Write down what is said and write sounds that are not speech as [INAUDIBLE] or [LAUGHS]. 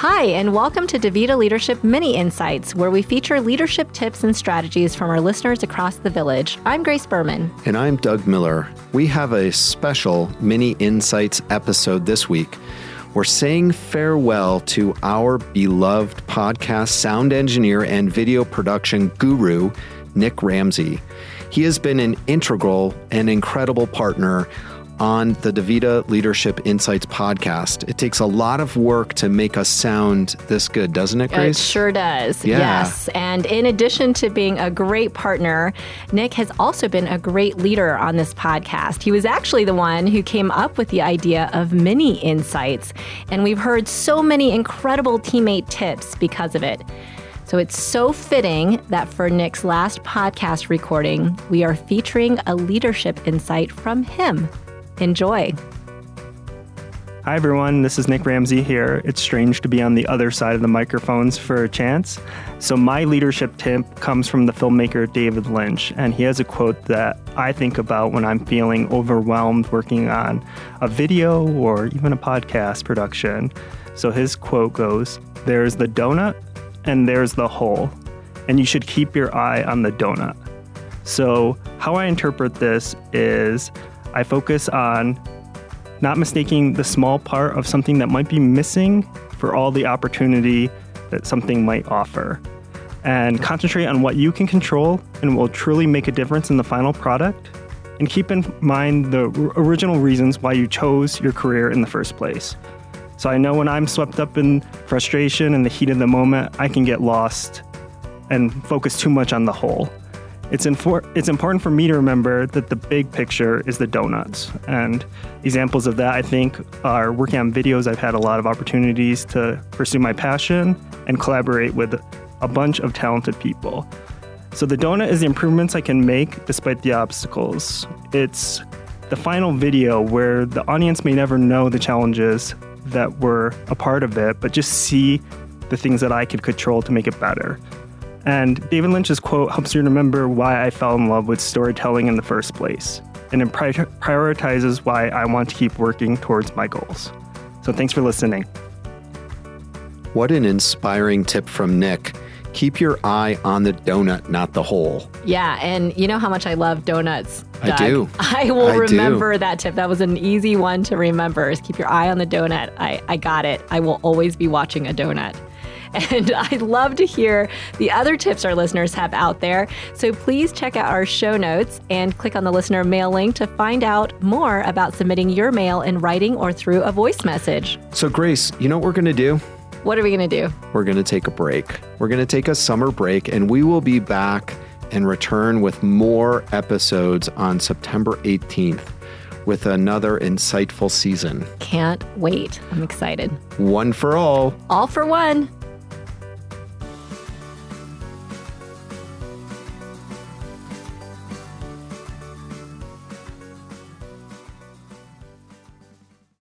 Hi, and welcome to DaVita Leadership Mini Insights, where we feature leadership tips and strategies from our listeners across the village. I'm Grace Berman. And I'm Doug Miller. We have a special Mini Insights episode this week. We're saying farewell to our beloved podcast sound engineer and video production guru, Nick Ramsey. He has been an integral and incredible partner on the DaVita Leadership Insights podcast. It takes a lot of work to make us sound this good, doesn't it, Grace? It sure does. Yeah. Yes. And in addition to being a great partner, Nick has also been a great leader on this podcast. He was actually the one who came up with the idea of mini insights. And we've heard so many incredible teammate tips because of it. So it's so fitting that for Nick's last podcast recording, we are featuring a leadership insight from him. Enjoy. Hi, everyone. This is Nick Ramsey here. It's strange to be on the other side of the microphones for a chance. So, my leadership tip comes from the filmmaker David Lynch, and he has a quote that I think about when I'm feeling overwhelmed working on a video or even a podcast production. So, his quote goes There's the donut and there's the hole, and you should keep your eye on the donut. So, how I interpret this is I focus on not mistaking the small part of something that might be missing for all the opportunity that something might offer. And concentrate on what you can control and will truly make a difference in the final product. And keep in mind the original reasons why you chose your career in the first place. So I know when I'm swept up in frustration and the heat of the moment, I can get lost and focus too much on the hole. It's, infor- it's important for me to remember that the big picture is the donuts. And examples of that, I think, are working on videos. I've had a lot of opportunities to pursue my passion and collaborate with a bunch of talented people. So the donut is the improvements I can make despite the obstacles. It's the final video where the audience may never know the challenges that were a part of it, but just see the things that I could control to make it better. And David Lynch's quote helps you remember why I fell in love with storytelling in the first place. And it pri- prioritizes why I want to keep working towards my goals. So thanks for listening. What an inspiring tip from Nick. Keep your eye on the donut, not the hole. Yeah, and you know how much I love donuts. I do. [LAUGHS] I will I do. remember that tip. That was an easy one to remember. Is keep your eye on the donut. I, I got it. I will always be watching a donut. [LAUGHS] And I'd love to hear the other tips our listeners have out there. So please check out our show notes and click on the listener mail link to find out more about submitting your mail in writing or through a voice message. So, Grace, you know what we're going to do? What are we going to do? We're going to take a break. We're going to take a summer break, and we will be back and return with more episodes on September 18th with another insightful season. Can't wait. I'm excited. One for all. All for one.